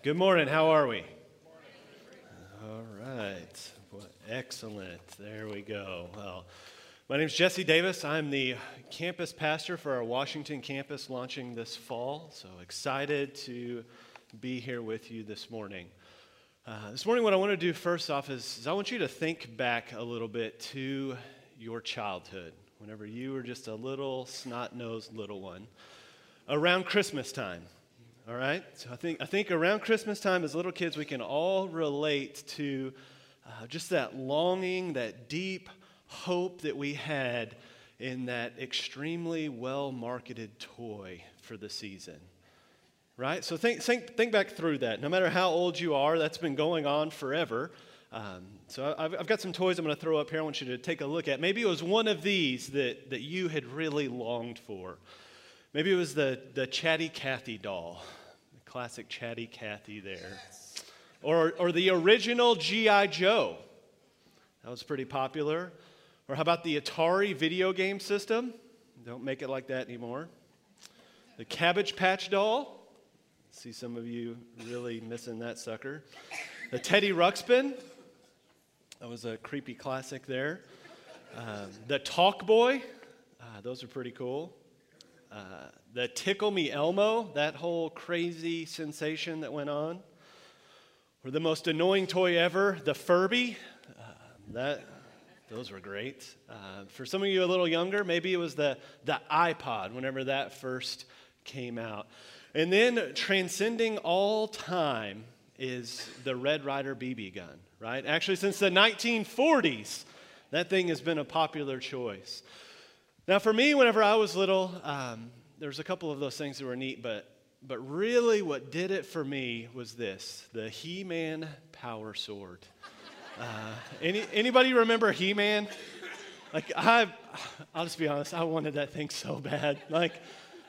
Good morning. How are we? All right. Well, excellent. There we go. Well, my name is Jesse Davis. I'm the campus pastor for our Washington campus launching this fall. So excited to be here with you this morning. Uh, this morning, what I want to do first off is, is I want you to think back a little bit to your childhood, whenever you were just a little snot nosed little one, around Christmas time. All right? So I think, I think around Christmas time, as little kids, we can all relate to uh, just that longing, that deep hope that we had in that extremely well marketed toy for the season. Right? So think, think, think back through that. No matter how old you are, that's been going on forever. Um, so I've, I've, got some toys I'm going to throw up here. I want you to take a look at. Maybe it was one of these that, that you had really longed for. Maybe it was the, the Chatty Cathy doll. Classic chatty Cathy there. Or, or the original G.I. Joe. That was pretty popular. Or how about the Atari video game system? Don't make it like that anymore. The Cabbage Patch doll. See some of you really missing that sucker. The Teddy Ruxpin. That was a creepy classic there. Um, the Talk Boy. Uh, those are pretty cool. Uh, the Tickle Me Elmo, that whole crazy sensation that went on. Or the most annoying toy ever, the Furby. Uh, that, those were great. Uh, for some of you a little younger, maybe it was the, the iPod whenever that first came out. And then transcending all time is the Red Ryder BB gun, right? Actually, since the 1940s, that thing has been a popular choice. Now, for me, whenever I was little, um, was a couple of those things that were neat, but, but really what did it for me was this the He Man Power Sword. Uh, any, anybody remember He Man? Like, I, I'll just be honest, I wanted that thing so bad. Like,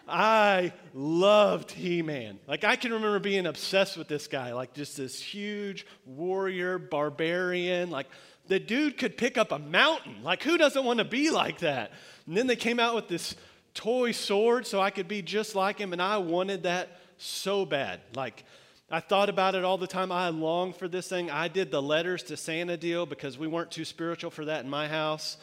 I loved He Man. Like, I can remember being obsessed with this guy, like, just this huge warrior, barbarian. Like, the dude could pick up a mountain. Like, who doesn't want to be like that? And then they came out with this toy sword so I could be just like him, and I wanted that so bad. Like, I thought about it all the time. I longed for this thing. I did the letters to Santa deal because we weren't too spiritual for that in my house.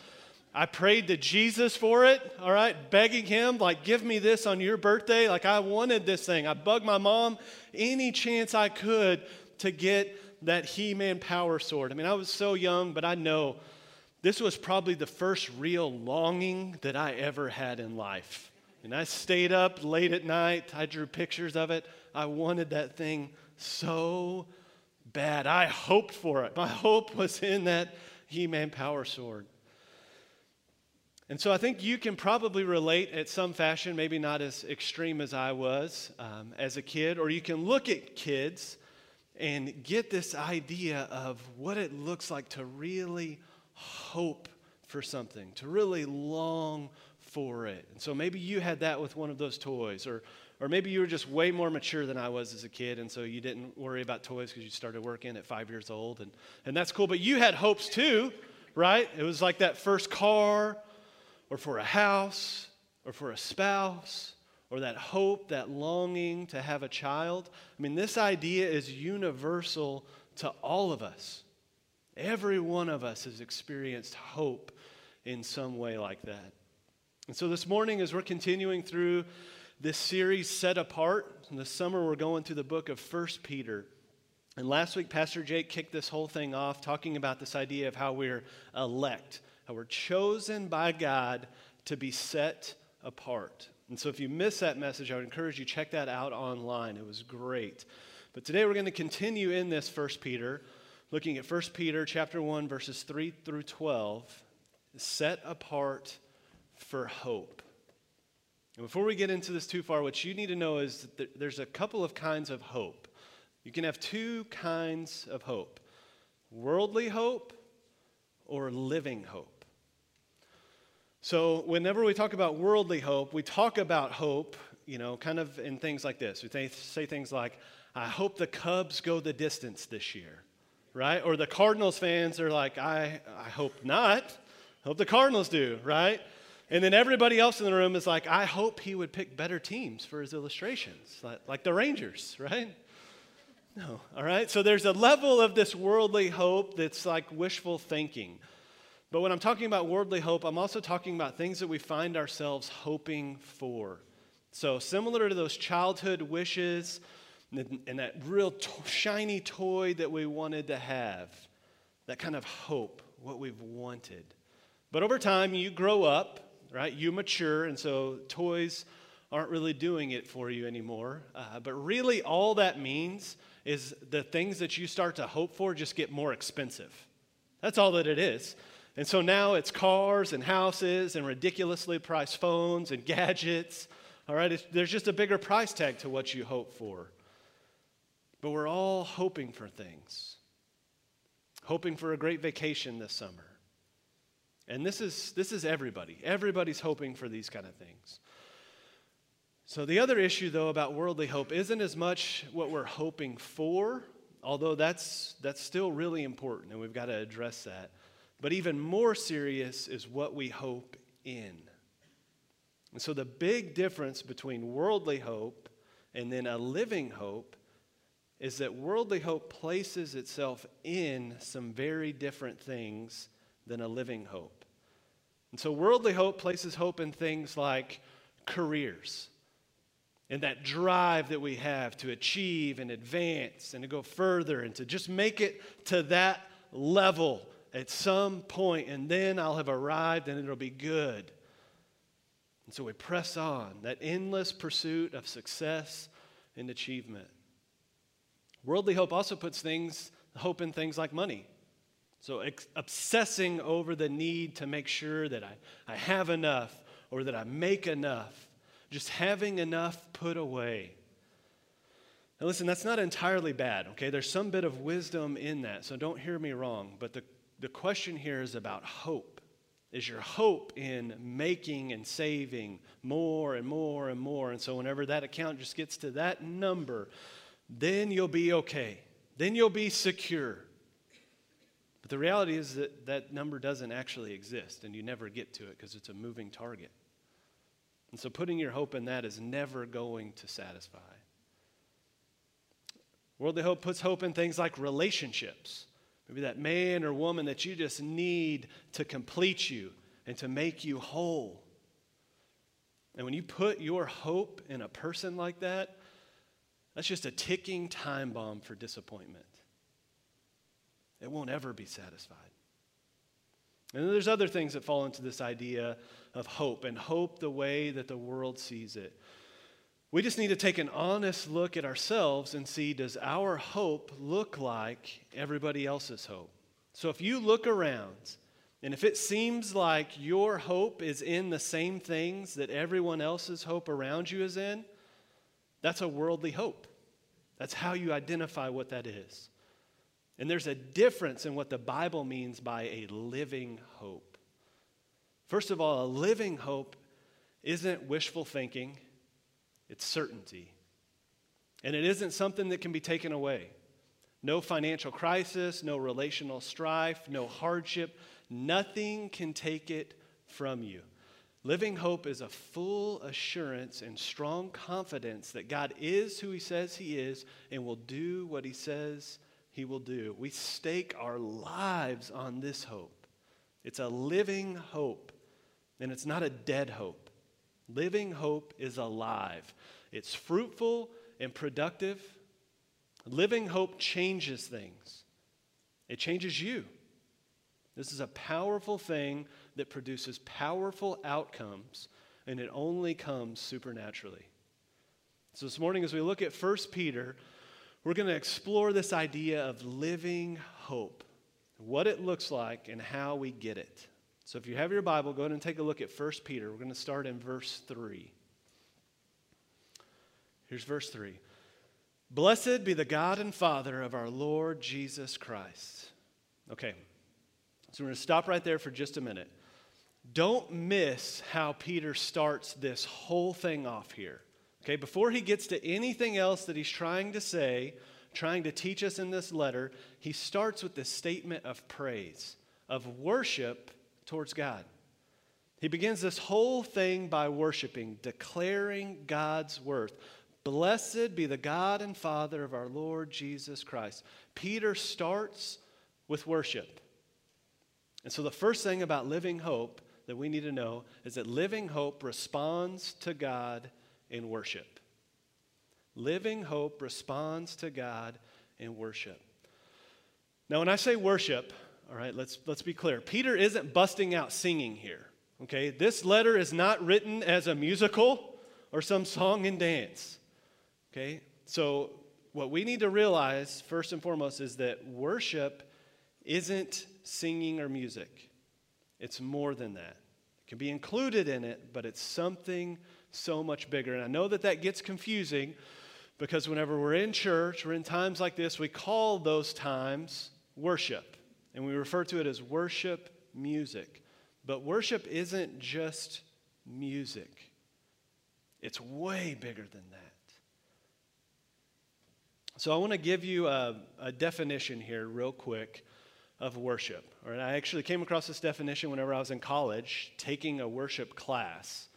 I prayed to Jesus for it, all right, begging him, like, give me this on your birthday. Like, I wanted this thing. I bugged my mom any chance I could to get that He Man power sword. I mean, I was so young, but I know this was probably the first real longing that I ever had in life. And I stayed up late at night. I drew pictures of it. I wanted that thing so bad. I hoped for it. My hope was in that He Man power sword. And so I think you can probably relate at some fashion, maybe not as extreme as I was um, as a kid, or you can look at kids and get this idea of what it looks like to really hope for something, to really long for it. And so maybe you had that with one of those toys, or, or maybe you were just way more mature than I was as a kid, and so you didn't worry about toys because you started working at five years old, and, and that's cool. But you had hopes too, right? It was like that first car, or for a house, or for a spouse, or that hope, that longing to have a child. I mean, this idea is universal to all of us. Every one of us has experienced hope in some way like that. And so this morning, as we're continuing through this series, Set Apart, in the summer, we're going through the book of First Peter. And last week, Pastor Jake kicked this whole thing off talking about this idea of how we're elect, how we're chosen by God to be set apart. And so if you missed that message, I would encourage you check that out online. It was great. But today we're going to continue in this First Peter looking at 1 Peter chapter 1 verses 3 through 12, set apart for hope. And before we get into this too far, what you need to know is that there's a couple of kinds of hope. You can have two kinds of hope worldly hope or living hope. So, whenever we talk about worldly hope, we talk about hope, you know, kind of in things like this. We say things like, I hope the Cubs go the distance this year right? Or the Cardinals fans are like, I, I hope not. I hope the Cardinals do, right? And then everybody else in the room is like, I hope he would pick better teams for his illustrations, like, like the Rangers, right? No, all right? So there's a level of this worldly hope that's like wishful thinking. But when I'm talking about worldly hope, I'm also talking about things that we find ourselves hoping for. So, similar to those childhood wishes and, that real shiny toy that we wanted to have, that kind of hope, what we've wanted. But over time, you grow up, right? You mature, and so toys aren't really doing it for you anymore. Uh, but really, all that means is the things that you start to hope for just get more expensive. That's all that it is. And so now it's cars and houses and ridiculously priced phones and gadgets. All right, it's, there's just a bigger price tag to what you hope for. But we're all hoping for things, hoping for a great vacation this summer. And this is, this is everybody. Everybody's hoping for these kind of things. So, the other issue, though, about worldly hope isn't as much what we're hoping for, although that's, that's still really important, and we've got to address that. But even more serious is what we hope in. And so, the big difference between worldly hope and then a living hope is that worldly hope places itself in some very different things than a living hope. And so, worldly hope places hope in things like careers and that drive that we have to achieve and advance and to go further and to just make it to that level at some point, and then I'll have arrived and it'll be good. And so we press on, that endless pursuit of success and achievement. Worldly hope also puts things, hope in things like money. So ex- obsessing over the need to make sure that I, I have enough or that I make enough just having enough put away. Now, listen, that's not entirely bad, okay? There's some bit of wisdom in that, so don't hear me wrong. But the, the question here is about hope. Is your hope in making and saving more and more and more? And so, whenever that account just gets to that number, then you'll be okay. Then you'll be secure. But the reality is that that number doesn't actually exist, and you never get to it because it's a moving target. And so putting your hope in that is never going to satisfy. Worldly hope puts hope in things like relationships. Maybe that man or woman that you just need to complete you and to make you whole. And when you put your hope in a person like that, that's just a ticking time bomb for disappointment. It won't ever be satisfied. And then there's other things that fall into this idea of hope and hope the way that the world sees it. We just need to take an honest look at ourselves and see does our hope look like everybody else's hope? So if you look around and if it seems like your hope is in the same things that everyone else's hope around you is in, that's a worldly hope. That's how you identify what that is. And there's a difference in what the Bible means by a living hope. First of all, a living hope isn't wishful thinking, it's certainty. And it isn't something that can be taken away. No financial crisis, no relational strife, no hardship, nothing can take it from you. Living hope is a full assurance and strong confidence that God is who He says He is and will do what He says he will do. We stake our lives on this hope. It's a living hope, and it's not a dead hope. Living hope is alive, it's fruitful and productive. Living hope changes things, it changes you. This is a powerful thing that produces powerful outcomes, and it only comes supernaturally. So, this morning, as we look at 1 Peter, we're going to explore this idea of living hope, what it looks like, and how we get it. So if you have your Bible, go ahead and take a look at 1 Peter. We're going to start in verse 3. Here's verse 3 Blessed be the God and Father of our Lord Jesus Christ. Okay, so we're going to stop right there for just a minute. Don't miss how Peter starts this whole thing off here. Okay, before he gets to anything else that he's trying to say, trying to teach us in this letter, he starts with this statement of praise, of worship towards God. He begins this whole thing by worshiping, declaring God's worth, Blessed be the God and Father of our Lord Jesus Christ. Peter starts with worship. And so, the first thing about living hope that we need to know is that living hope responds to God in worship. Living hope responds to God in worship. Now, when I say worship, all right, let's, let's be clear. Peter isn't busting out singing here, okay? This letter is not written as a musical or some song and dance, okay? So, what we need to realize, first and foremost, is that worship isn't singing or music, it's more than that. It can be included in it, but it's something so much bigger. And I know that that gets confusing because whenever we're in church, we're in times like this, we call those times worship. And we refer to it as worship music. But worship isn't just music, it's way bigger than that. So I want to give you a, a, definition here, real quick, of worship. All right, I actually came across this definition whenever I was in college taking a worship class.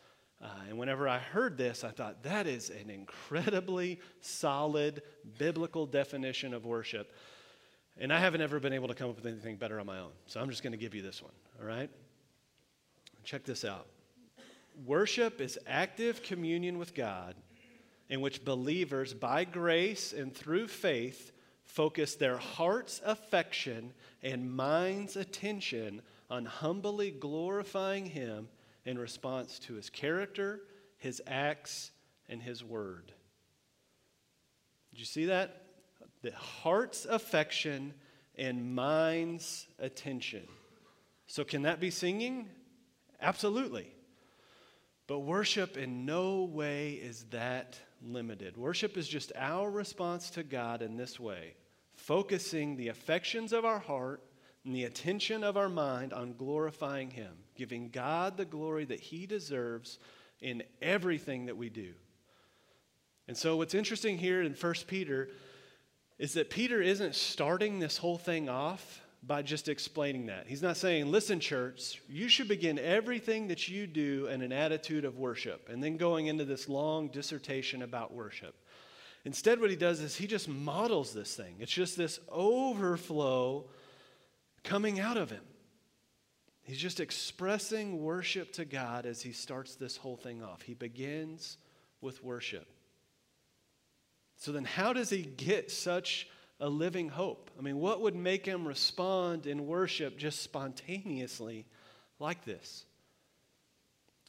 Uh, and whenever I heard this, I thought that is an incredibly solid biblical definition of worship. And I haven't ever been able to come up with anything better on my own. So I'm just going to give you this one, all right? Check this out. Worship is active communion with God in which believers, by grace and through faith, focus their heart's affection and mind's attention on humbly glorifying Him in response to His character, His acts, and His word. Did you see that? The heart's affection and mind's attention. So, can that be singing? Absolutely. But worship in no way is that limited. Worship is just our response to God in this way, focusing the affections of our heart and the attention of our mind on glorifying Him, giving God the glory that He deserves in everything that we do. And so, what's interesting here in 1 Peter is that Peter isn't starting this whole thing off by just explaining that. He's not saying, listen, church, you should begin everything that you do in an attitude of worship, and then going into this long dissertation about worship. Instead, what he does is he just models this thing. It's just this overflow coming out of him. He's just expressing worship to God as he starts this whole thing off. He begins with worship. So, then how does he get such a living hope. I mean, what would make him respond in worship just spontaneously like this?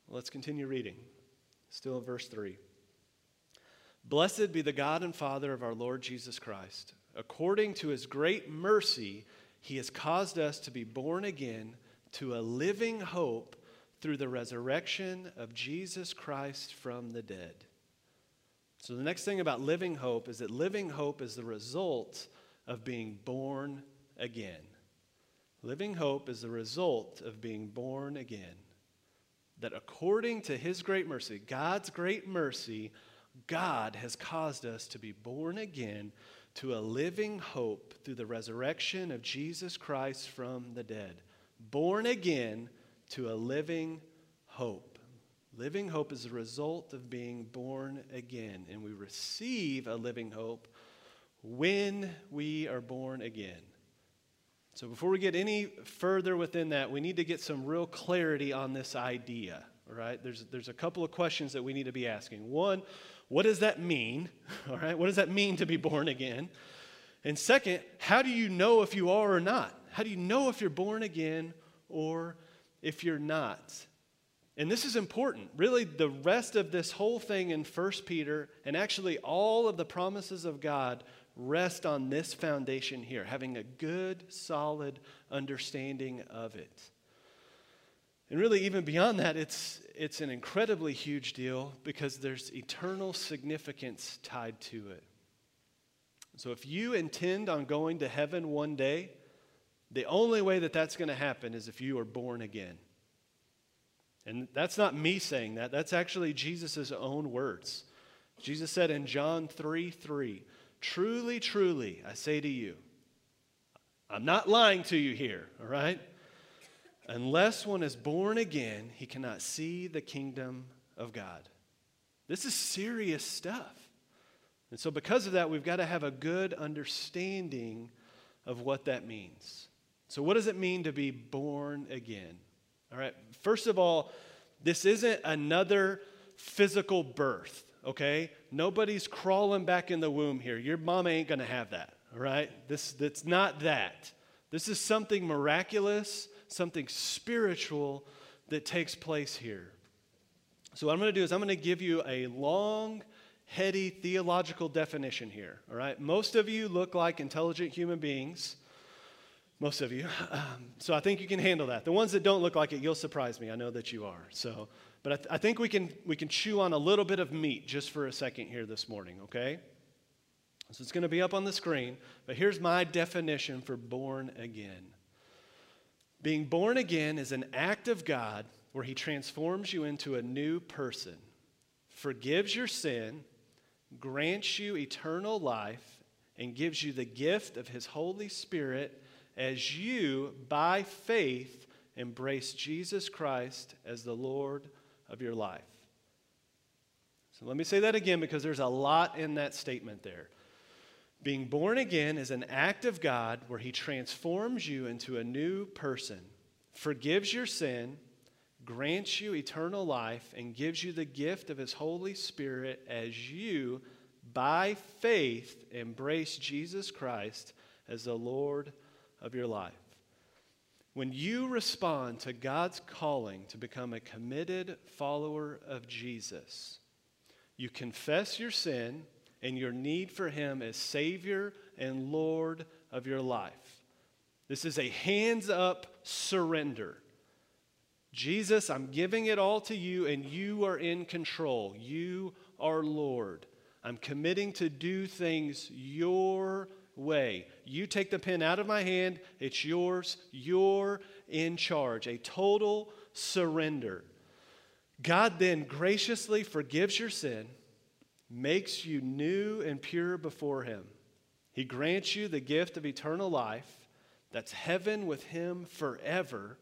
Let's continue reading. Still in verse 3. Blessed be the God and Father of our Lord Jesus Christ. According to his great mercy, he has caused us to be born again to a living hope through the resurrection of Jesus Christ from the dead so, the next thing about living hope is that living hope is the result of being born again. Living hope is the result of being born again. That according to his great mercy, God's great mercy, God has caused us to be born again to a living hope through the resurrection of Jesus Christ from the dead. Born again to a living hope. Living hope is a result of being born again, and we receive a living hope when we are born again. So, before we get any further within that, we need to get some real clarity on this idea. All right, there's, there's a couple of questions that we need to be asking. One, what does that mean? All right, what does that mean to be born again? And second, how do you know if you are or not? How do you know if you're born again or if you're not? And this is important. Really, the rest of this whole thing in 1 Peter, and actually all of the promises of God, rest on this foundation here, having a good, solid understanding of it. And really, even beyond that, it's, it's an incredibly huge deal because there's eternal significance tied to it. So, if you intend on going to heaven one day, the only way that that's going to happen is if you are born again. And that's not me saying that, that's actually Jesus' own words. Jesus said in John 3 3, Truly, truly, I say to you, I'm not lying to you here, all right? Unless one is born again, he cannot see the kingdom of God. This is serious stuff. And so, because of that, we've got to have a good understanding of what that means. So, what does it mean to be born again? All right, first of all, this isn't another physical birth, okay? Nobody's crawling back in the womb here. Your mom ain't gonna have that, all right? This, that's not that. This is something miraculous, something spiritual that takes place here. So, what I'm gonna do is I'm gonna give you a long, heady theological definition here, all right? Most of you look like intelligent human beings most of you. Um, so I think you can handle that. The ones that don't look like it, you'll surprise me. I know that you are. So, but I, th- I think we can we can chew on a little bit of meat just for a second here this morning. Okay. So it's going to be up on the screen. But here's my definition for born again. Being born again is an act of God where He transforms you into a new person, forgives your sin, grants you eternal life, and gives you the gift of His Holy Spirit as you, by faith, embrace Jesus Christ as the Lord of your life. So let me say that again because there's a lot in that statement there. Being born again is an act of God where He transforms you into a new person, forgives your sin, grants you eternal life, and gives you the gift of His Holy Spirit as you, by faith, embrace Jesus Christ as the Lord of your life. When you respond to God's calling to become a committed follower of Jesus, you confess your sin and your need for Him as Savior and Lord of your life. This is a hands up surrender. Jesus, I'm giving it all to you, and you are in control. You are Lord. I'm committing to do things your way. You take the pen out of my hand, it's yours, you're in charge. A total surrender. God then graciously forgives your sin, makes you new and pure before Him. He grants you the gift of eternal life, that's heaven with Him forever,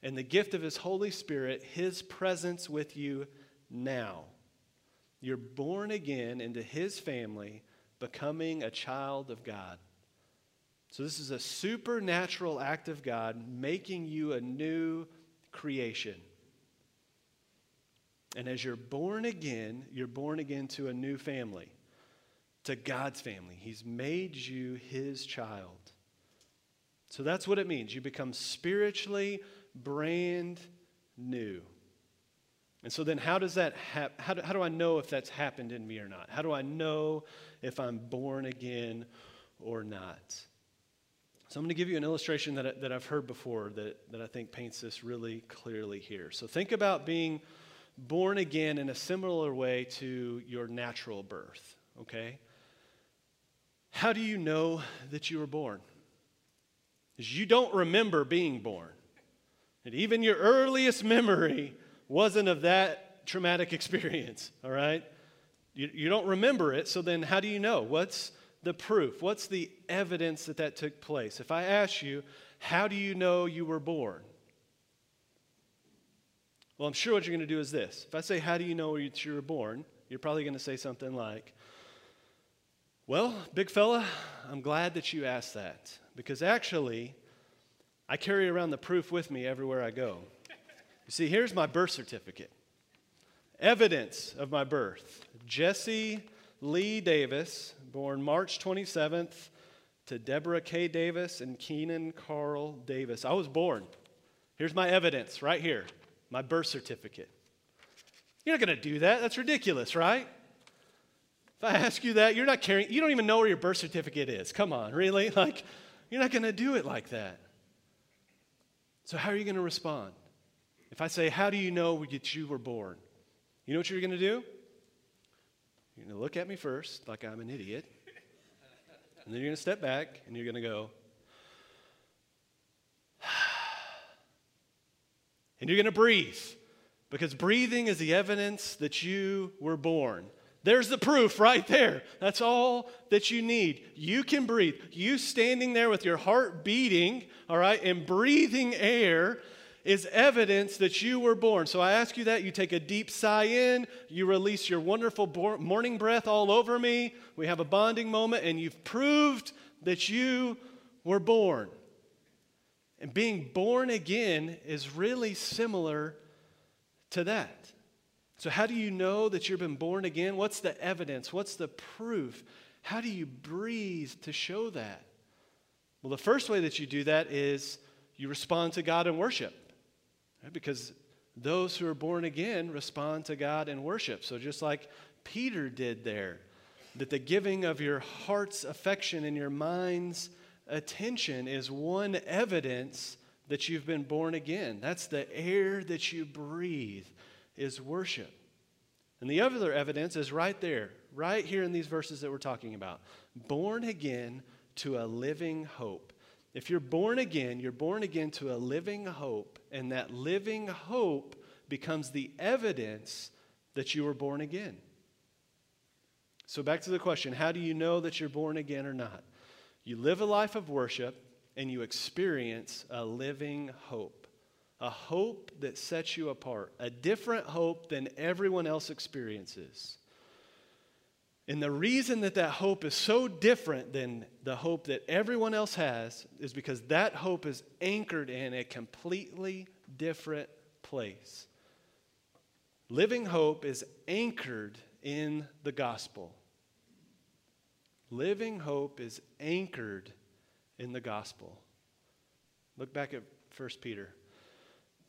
and the gift of His Holy Spirit, His presence with you now. You're born again into His family becoming a child of God. So, this is a supernatural act of God making you a new creation. And as you're born again, you're born again to a new family, to God's family. He's made you his child. So that's what it means. You become spiritually brand new. And so then, how does that happen? how, how do I know if that's happened in me or not? How do I know if I'm born again or not? So I'm going to give you an illustration that, I, that I've heard before that, that I think paints this really clearly here. So think about being born again in a similar way to your natural birth, okay? How do you know that you were born? Because you don't remember being born. And even your earliest memory wasn't of that traumatic experience, all right? You, you don't remember it, so then how do you know? What's the proof? What's the evidence that that took place? If I ask you, how do you know you were born? Well, I'm sure what you're going to do is this. If I say, How do you know you were born? You're probably going to say something like, Well, big fella, I'm glad that you asked that because actually, I carry around the proof with me everywhere I go. You see, here's my birth certificate evidence of my birth. Jesse Lee Davis, born March 27th to Deborah K. Davis and Keenan Carl Davis. I was born. Here's my evidence right here my birth certificate. You're not going to do that. That's ridiculous, right? If I ask you that, you're not carrying, you don't even know where your birth certificate is. Come on, really? Like, you're not going to do it like that. So, how are you going to respond? If I say, How do you know that you were born? You know what you're going to do? You're going to look at me first like I'm an idiot. And then you're going to step back and you're going to go, and you're going to breathe because breathing is the evidence that you were born. There's the proof right there. That's all that you need. You can breathe. You standing there with your heart beating, all right, and breathing air is evidence that you were born. So I ask you that. You take a deep sigh in, you release your wonderful morning breath all over me. We have a bonding moment, and you've proved that you were born. And being born again is really similar to that. So, how do you know that you've been born again? What's the evidence? What's the proof? How do you breathe to show that? Well, the first way that you do that is you respond to God in worship. Right? Because those who are born again respond to God in worship. So just like Peter did there, that the giving of your heart's affection and your mind's attention is one evidence that you've been born again. That's the air that you breathe is worship. And the other evidence is right there, right here in these verses that we're talking about. Born again to a living hope. If you're born again, you're born again to a living hope, and that living hope becomes the evidence that you were born again. So, back to the question how do you know that you're born again or not? You live a life of worship and you experience a living hope, a hope that sets you apart, a different hope than everyone else experiences. And the reason that that hope is so different than the hope that everyone else has is because that hope is anchored in a completely different place. Living hope is anchored in the gospel. Living hope is anchored in the gospel. Look back at 1 Peter.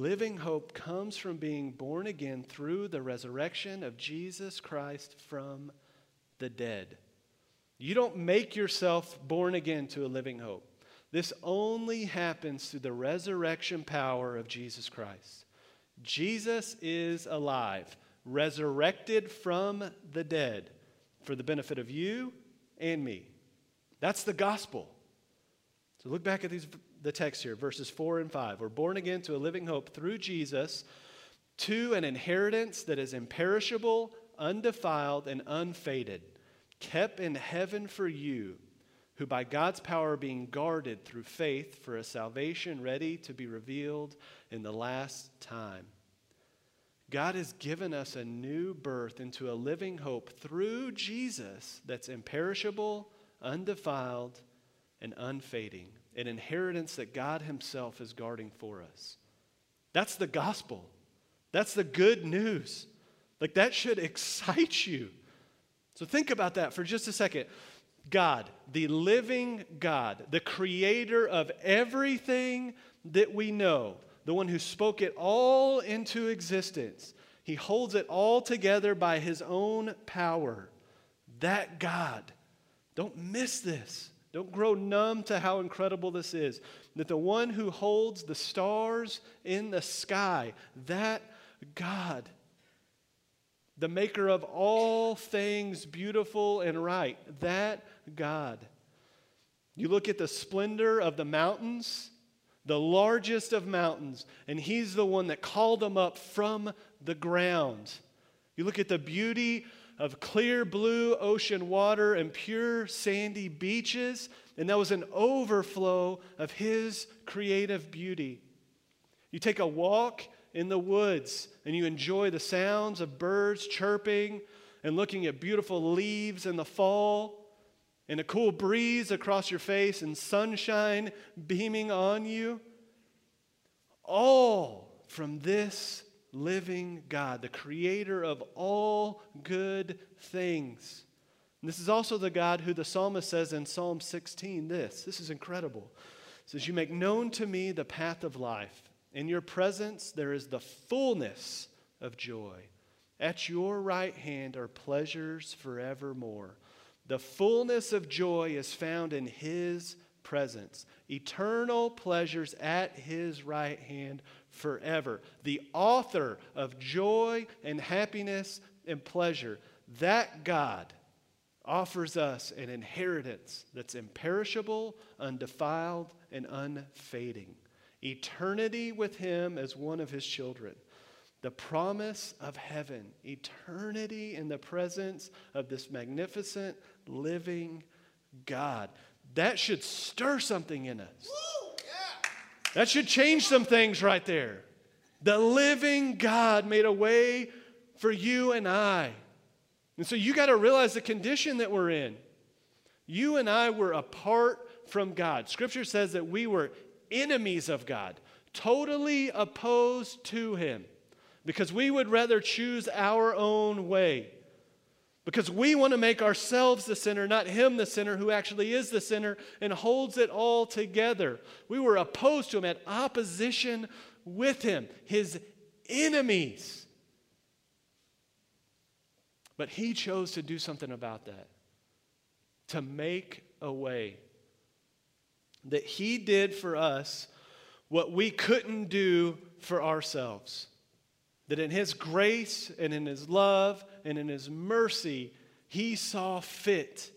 Living hope comes from being born again through the resurrection of Jesus Christ from the dead. You don't make yourself born again to a living hope. This only happens through the resurrection power of Jesus Christ. Jesus is alive, resurrected from the dead for the benefit of you and me. That's the gospel. So look back at these the text here, verses 4 and 5. We're born again to a living hope through Jesus, to an inheritance that is imperishable, undefiled, and unfaded, kept in heaven for you, who by God's power are being guarded through faith for a salvation ready to be revealed in the last time. God has given us a new birth into a living hope through Jesus that's imperishable, undefiled, and unfading an inheritance that God Himself is guarding for us. That's the gospel. That's the good news. Like that should excite you. So think about that for just a second. God, the living God, the creator of everything that we know, the one who spoke it all into existence, he holds it all together by his own power. That God, don't miss this. Don't grow numb to how incredible this is. That the one who holds the stars in the sky, that God, the maker of all things beautiful and right, that God. You look at the splendor of the mountains, the largest of mountains, and He's the one that called them up from the ground. You look at the beauty of clear blue ocean water and pure sandy beaches, and that was an overflow of His creative beauty. You take a walk in the woods and you enjoy the sounds of birds chirping and looking at beautiful leaves in the fall and a cool breeze across your face and sunshine beaming on you. All from this living God, the creator of all good things. And this is also the God who the psalmist says in Psalm 16 this. This is incredible. It says, You make known to me the path of life. In your presence there is the fullness of joy. At your right hand are pleasures forevermore. The fullness of joy is found in his presence, eternal pleasures at his right hand forever. The author of joy and happiness and pleasure, that God offers us an inheritance that's imperishable, undefiled, and unfading. Eternity with him as one of his children. The promise of heaven, eternity in the presence of this magnificent, living God. That should stir something in us. That should change some things right there. The living God made a way for you and I. And so you got to realize the condition that we're in. You and I were apart from God. Scripture says that we were enemies of God, totally opposed to Him, because we would rather choose our own way. Because we want to make ourselves the sinner, not Him the sinner, who actually is the sinner and holds it all together. We were opposed to Him, at opposition with Him, His enemies. But He chose to do something about that, to make a way. That He did for us what we couldn't do for ourselves. That in His grace and in His love and in His mercy, He saw fit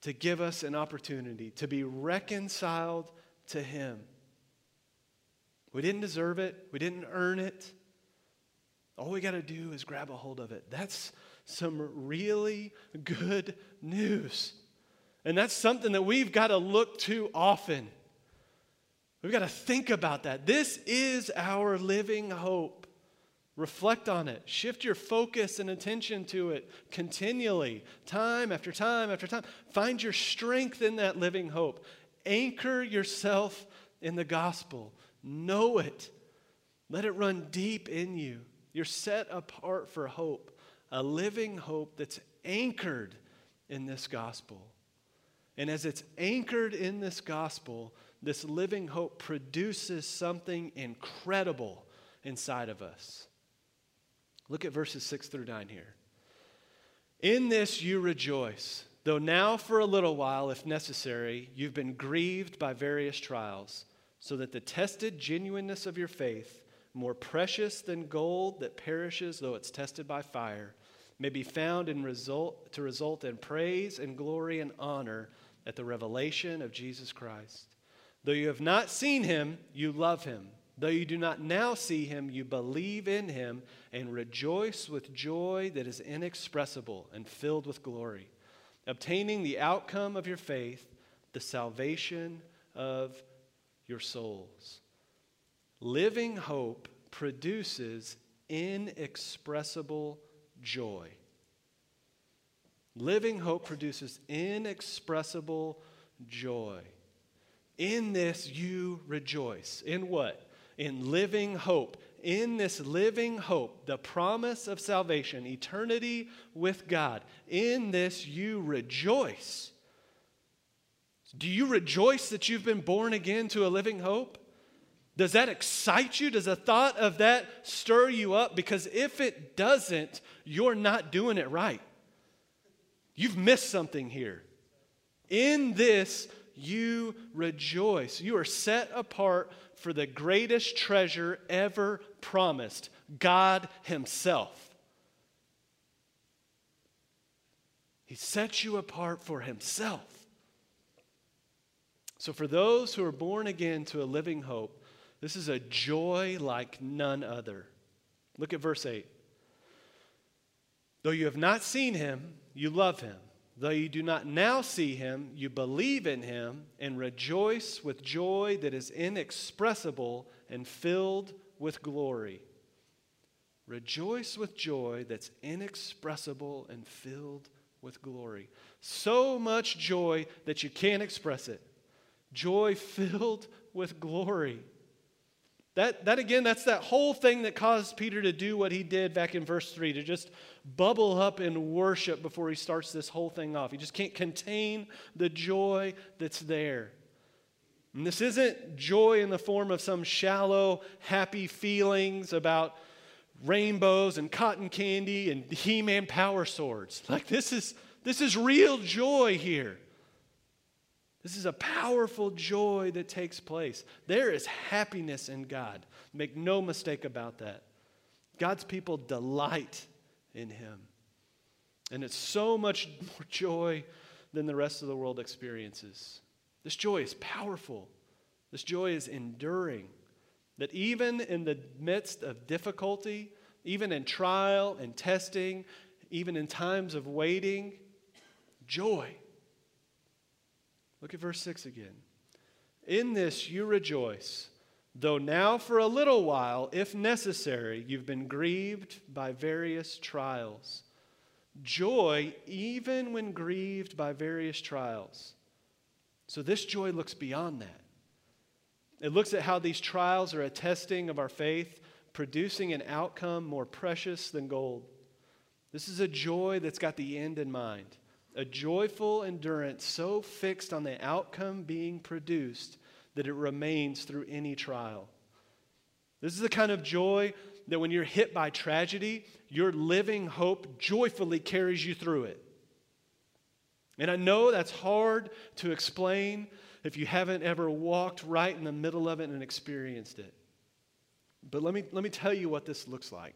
to give us an opportunity to be reconciled to Him. We didn't deserve it, we didn't earn it. All we got to do is grab a hold of it. That's some really good news. And that's something that we've got to look to often. We've got to think about that. This is our living hope. Reflect on it. Shift your focus and attention to it continually, time after time after time. Find your strength in that living hope. Anchor yourself in the gospel. Know it. Let it run deep in you. You're set apart for hope, a living hope that's anchored in this gospel. And as it's anchored in this gospel, this living hope produces something incredible inside of us. Look at verses 6 through 9 here. In this you rejoice, though now for a little while, if necessary, you've been grieved by various trials, so that the tested genuineness of your faith, more precious than gold that perishes though it's tested by fire, may be found in result, to result in praise and glory and honor at the revelation of Jesus Christ. Though you have not seen him, you love him. Though you do not now see him, you believe in him and rejoice with joy that is inexpressible and filled with glory, obtaining the outcome of your faith, the salvation of your souls. Living hope produces inexpressible joy. Living hope produces inexpressible joy. In this you rejoice. In what? In living hope. In this living hope, the promise of salvation, eternity with God. In this you rejoice. Do you rejoice that you've been born again to a living hope? Does that excite you? Does the thought of that stir you up? Because if it doesn't, you're not doing it right. You've missed something here. In this, you rejoice. You are set apart for the greatest treasure ever promised God Himself. He sets you apart for Himself. So, for those who are born again to a living hope, this is a joy like none other. Look at verse 8. Though you have not seen him, you love him. Though you do not now see him, you believe in him and rejoice with joy that is inexpressible and filled with glory. Rejoice with joy that's inexpressible and filled with glory. So much joy that you can't express it. Joy filled with glory. That, that again, that's that whole thing that caused Peter to do what he did back in verse 3, to just bubble up in worship before he starts this whole thing off. He just can't contain the joy that's there. And this isn't joy in the form of some shallow, happy feelings about rainbows and cotton candy and He Man power swords. Like, this is, this is real joy here. This is a powerful joy that takes place. There is happiness in God. Make no mistake about that. God's people delight in Him. And it's so much more joy than the rest of the world experiences. This joy is powerful, this joy is enduring. That even in the midst of difficulty, even in trial and testing, even in times of waiting, joy. Look at verse 6 again. In this you rejoice, though now for a little while, if necessary, you've been grieved by various trials. Joy, even when grieved by various trials. So this joy looks beyond that. It looks at how these trials are a testing of our faith, producing an outcome more precious than gold. This is a joy that's got the end in mind, a joyful endurance so fixed on the outcome being produced that it remains through any trial. This is the kind of joy that when you're hit by tragedy, your living hope joyfully carries you through it. And I know that's hard to explain if you haven't ever walked right in the middle of it and experienced it. But let me, let me tell you what this looks like.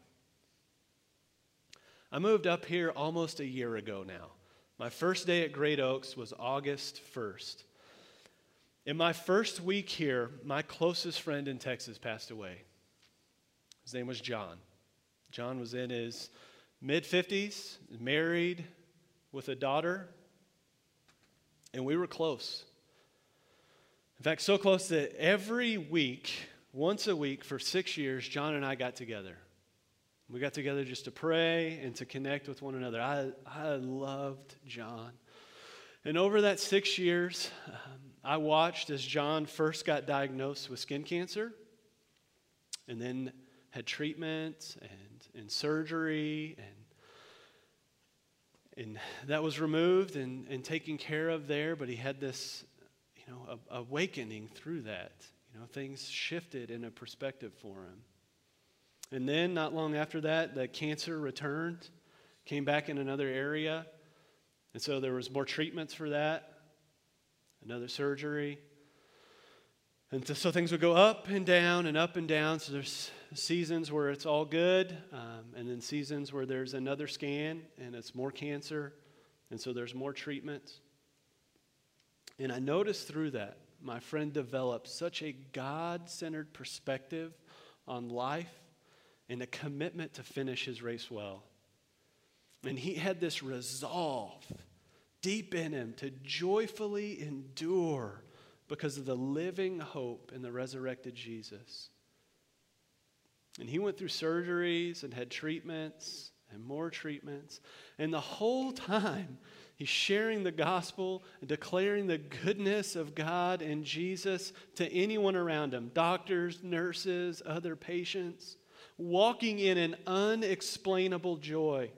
I moved up here almost a year ago now. My first day at Great Oaks was August 1st. In my first week here, my closest friend in Texas passed away. His name was John. John was in his mid 50s, married with a daughter, and we were close. In fact, so close that every week, once a week for six years, John and I got together. We got together just to pray and to connect with one another. I, I loved John. And over that six years, um, I watched as John first got diagnosed with skin cancer and then had treatment and, and surgery and, and that was removed and, and taken care of there, but he had this, you know, a, awakening through that. You know, things shifted in a perspective for him. And then, not long after that, the cancer returned, came back in another area. And so there was more treatments for that, another surgery. And so things would go up and down and up and down. So there's seasons where it's all good, um, and then seasons where there's another scan and it's more cancer, and so there's more treatments. And I noticed through that, my friend developed such a God centered perspective on life and a commitment to finish his race well. And he had this resolve deep in him to joyfully endure because of the living hope in the resurrected Jesus. And he went through surgeries and had treatments and more treatments. And the whole time, he's sharing the gospel and declaring the goodness of God and Jesus to anyone around him doctors, nurses, other patients walking in an unexplainable joy.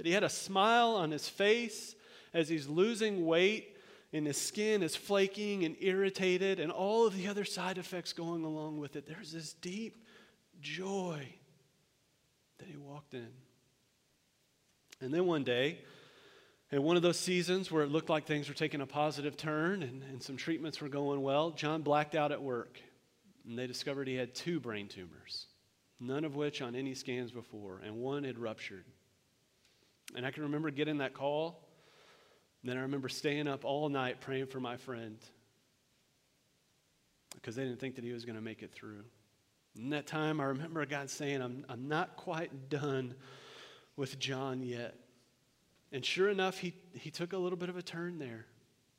That he had a smile on his face as he's losing weight and his skin is flaking and irritated and all of the other side effects going along with it. There's this deep joy that he walked in. And then one day, in one of those seasons where it looked like things were taking a positive turn and, and some treatments were going well, John blacked out at work and they discovered he had two brain tumors, none of which on any scans before, and one had ruptured. And I can remember getting that call. And Then I remember staying up all night praying for my friend because they didn't think that he was going to make it through. In that time, I remember God saying, I'm, I'm not quite done with John yet. And sure enough, he, he took a little bit of a turn there.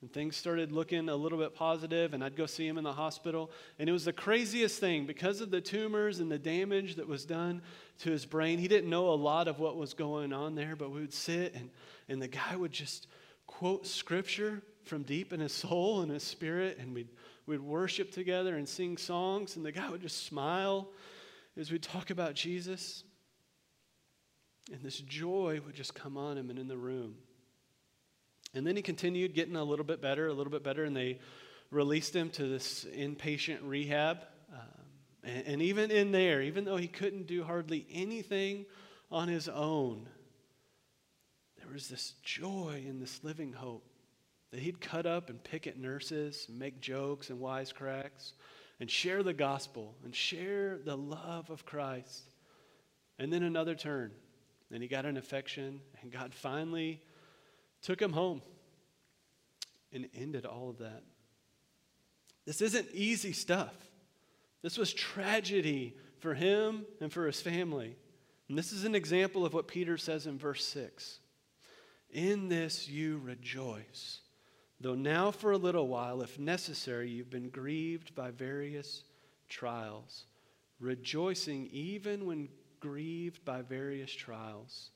And things started looking a little bit positive, and I'd go see him in the hospital. And it was the craziest thing because of the tumors and the damage that was done to his brain. He didn't know a lot of what was going on there, but we would sit, and, and the guy would just quote scripture from deep in his soul and his spirit, and we'd, we'd worship together and sing songs, and the guy would just smile as we'd talk about Jesus. And this joy would just come on him and in the room. And then he continued getting a little bit better, a little bit better, and they released him to this inpatient rehab. Um, and, and even in there, even though he couldn't do hardly anything on his own, there was this joy and this living hope. that he'd cut up and pick at nurses, and make jokes and wisecracks, and share the gospel and share the love of Christ. And then another turn, and he got an affection, and God finally took him home and ended all of that. This isn't easy stuff. This was tragedy for him and for his family. And this is an example of what Peter says in verse 6. In this you rejoice, though now for a little while, if necessary, you've been grieved by various trials, rejoicing even when grieved by various trials.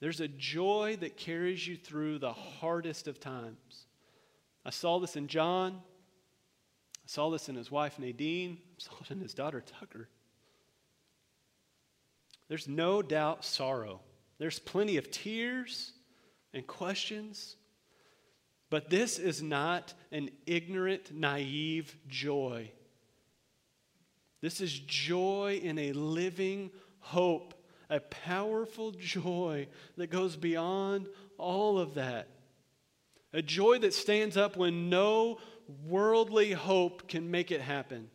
There's a joy that carries you through the hardest of times. I saw this in John. I saw this in his wife Nadine. I saw it in his daughter Tucker. There's no doubt sorrow. There's plenty of tears and questions. But this is not an ignorant, naive joy. This is joy in a living hope, a powerful joy that goes beyond all of that. A joy that stands up when no worldly hope can make it happen.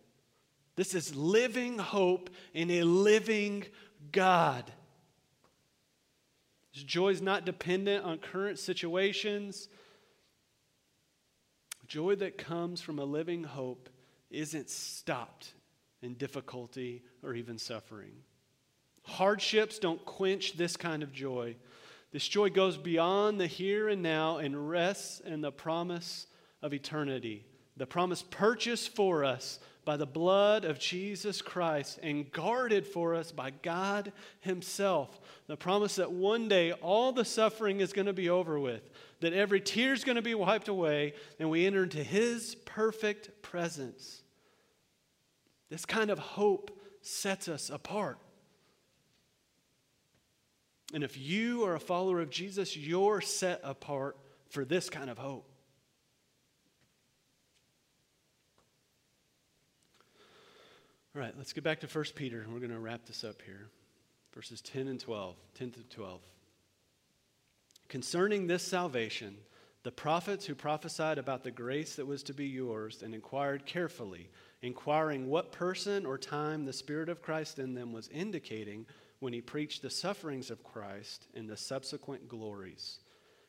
This is living hope in a living God. This joy is not dependent on current situations. Joy that comes from a living hope isn't stopped in difficulty or even suffering. Hardships don't quench this kind of joy. This joy goes beyond the here and now and rests in the promise of eternity, the promise purchased for us by the blood of Jesus Christ and guarded for us by God Himself. The promise that one day all the suffering is going to be over with, that every tear is going to be wiped away, and we enter into His perfect presence. This kind of hope sets us apart. And if you are a follower of Jesus, you're set apart for this kind of hope. All right, let's get back to 1 Peter, and we're going to wrap this up here. Verses 10 and 12, 10 to 12. Concerning this salvation, the prophets who prophesied about the grace that was to be yours and inquired carefully, inquiring what person or time the Spirit of Christ in them was indicating when he preached the sufferings of Christ and the subsequent glories.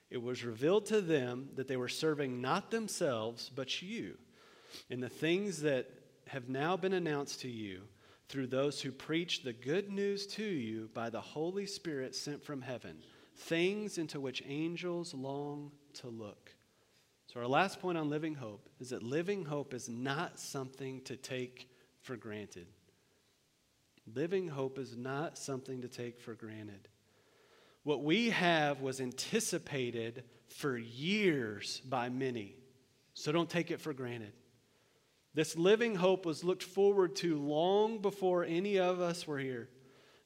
It was revealed to them that they were serving not themselves, but you, in the things that have now been announced to you through those who preach the good news to you by the Holy Spirit sent from heaven, things into which angels long to look. So, our last point on living hope is that living hope is not something to take for granted. Living hope is not something to take for granted. What we have was anticipated for years by many, so don't take it for granted. This living hope was looked forward to long before any of us were here.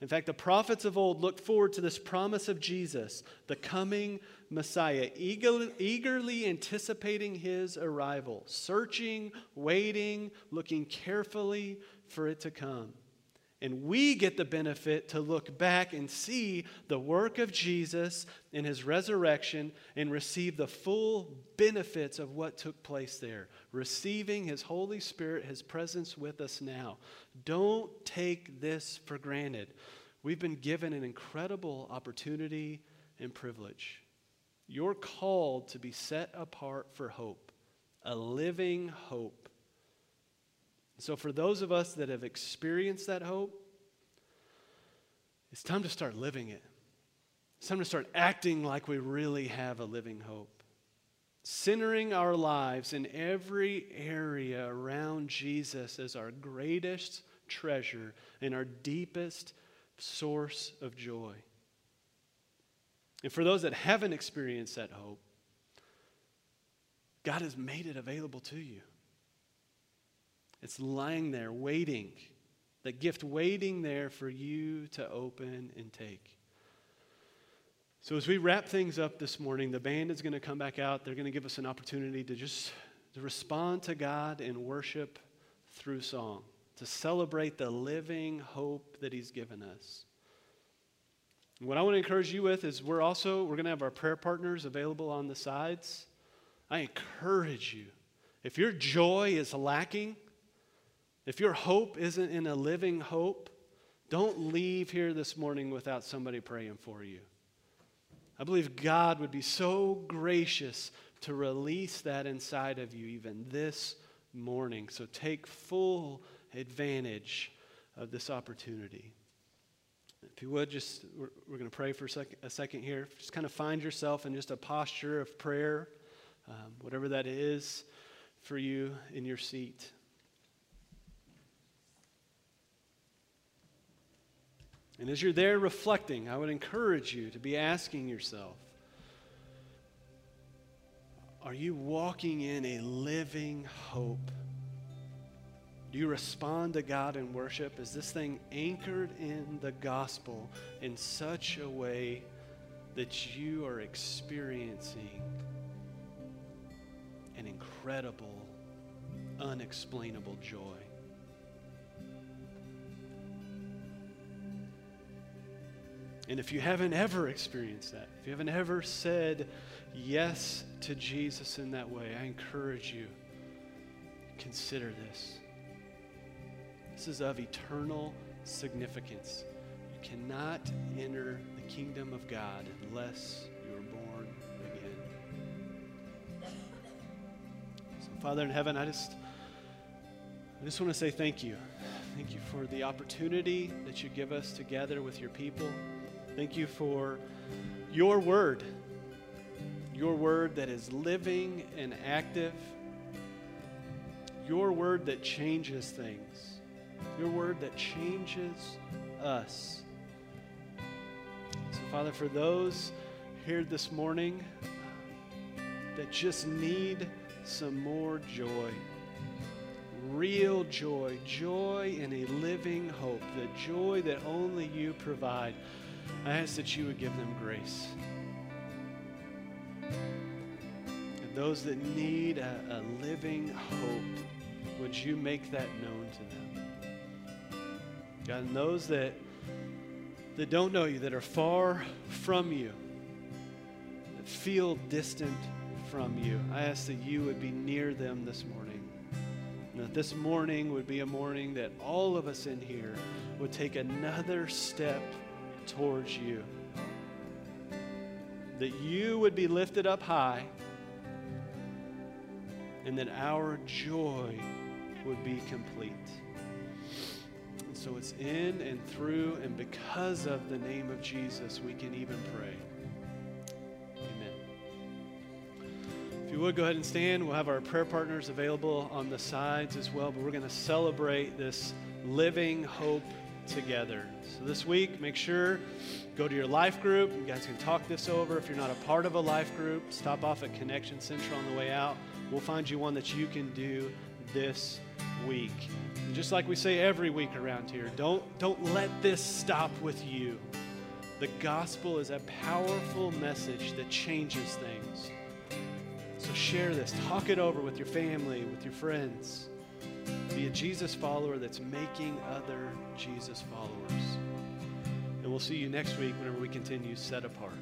In fact, the prophets of old looked forward to this promise of Jesus, the coming Messiah, eagerly anticipating his arrival, searching, waiting, looking carefully for it to come. And we get the benefit to look back and see the work of Jesus in his resurrection and receive the full benefits of what took place there. Receiving his Holy Spirit, his presence with us now. Don't take this for granted. We've been given an incredible opportunity and privilege. You're called to be set apart for hope, a living hope so, for those of us that have experienced that hope, it's time to start living it. It's time to start acting like we really have a living hope. Centering our lives in every area around Jesus as our greatest treasure and our deepest source of joy. And for those that haven't experienced that hope, God has made it available to you. It's lying there, waiting. That gift waiting there for you to open and take. So, as we wrap things up this morning, the band is going to come back out. They're going to give us an opportunity to just to respond to God in worship through song, to celebrate the living hope that He's given us. What I want to encourage you with is we're also we're going to have our prayer partners available on the sides. I encourage you. If your joy is lacking, if your hope isn't in a living hope, don't leave here this morning without somebody praying for you. I believe God would be so gracious to release that inside of you even this morning. So take full advantage of this opportunity. If you would, just we're, we're going to pray for a, a second here. Just kind of find yourself in just a posture of prayer, um, whatever that is for you in your seat. And as you're there reflecting, I would encourage you to be asking yourself Are you walking in a living hope? Do you respond to God in worship? Is this thing anchored in the gospel in such a way that you are experiencing an incredible, unexplainable joy? And if you haven't ever experienced that, if you haven't ever said yes to Jesus in that way, I encourage you consider this. This is of eternal significance. You cannot enter the kingdom of God unless you are born again. So, Father in heaven, I just I just want to say thank you. Thank you for the opportunity that you give us to gather with your people. Thank you for your word, your word that is living and active, your word that changes things, your word that changes us. So, Father, for those here this morning that just need some more joy, real joy, joy in a living hope, the joy that only you provide. I ask that you would give them grace. And those that need a, a living hope, would you make that known to them? God, and those that, that don't know you, that are far from you, that feel distant from you, I ask that you would be near them this morning. That this morning would be a morning that all of us in here would take another step towards you. That you would be lifted up high, and that our joy would be complete. And so it's in and through and because of the name of Jesus we can even pray. Amen. If you would go ahead and stand, we'll have our prayer partners available on the sides as well, but we're going to celebrate this living hope together. So this week, make sure go to your life group. You guys can talk this over. If you're not a part of a life group, stop off at Connection Central on the way out. We'll find you one that you can do this week. And just like we say every week around here, don't don't let this stop with you. The gospel is a powerful message that changes things. So share this, talk it over with your family, with your friends. Be a Jesus follower that's making other Jesus followers. And we'll see you next week whenever we continue set apart.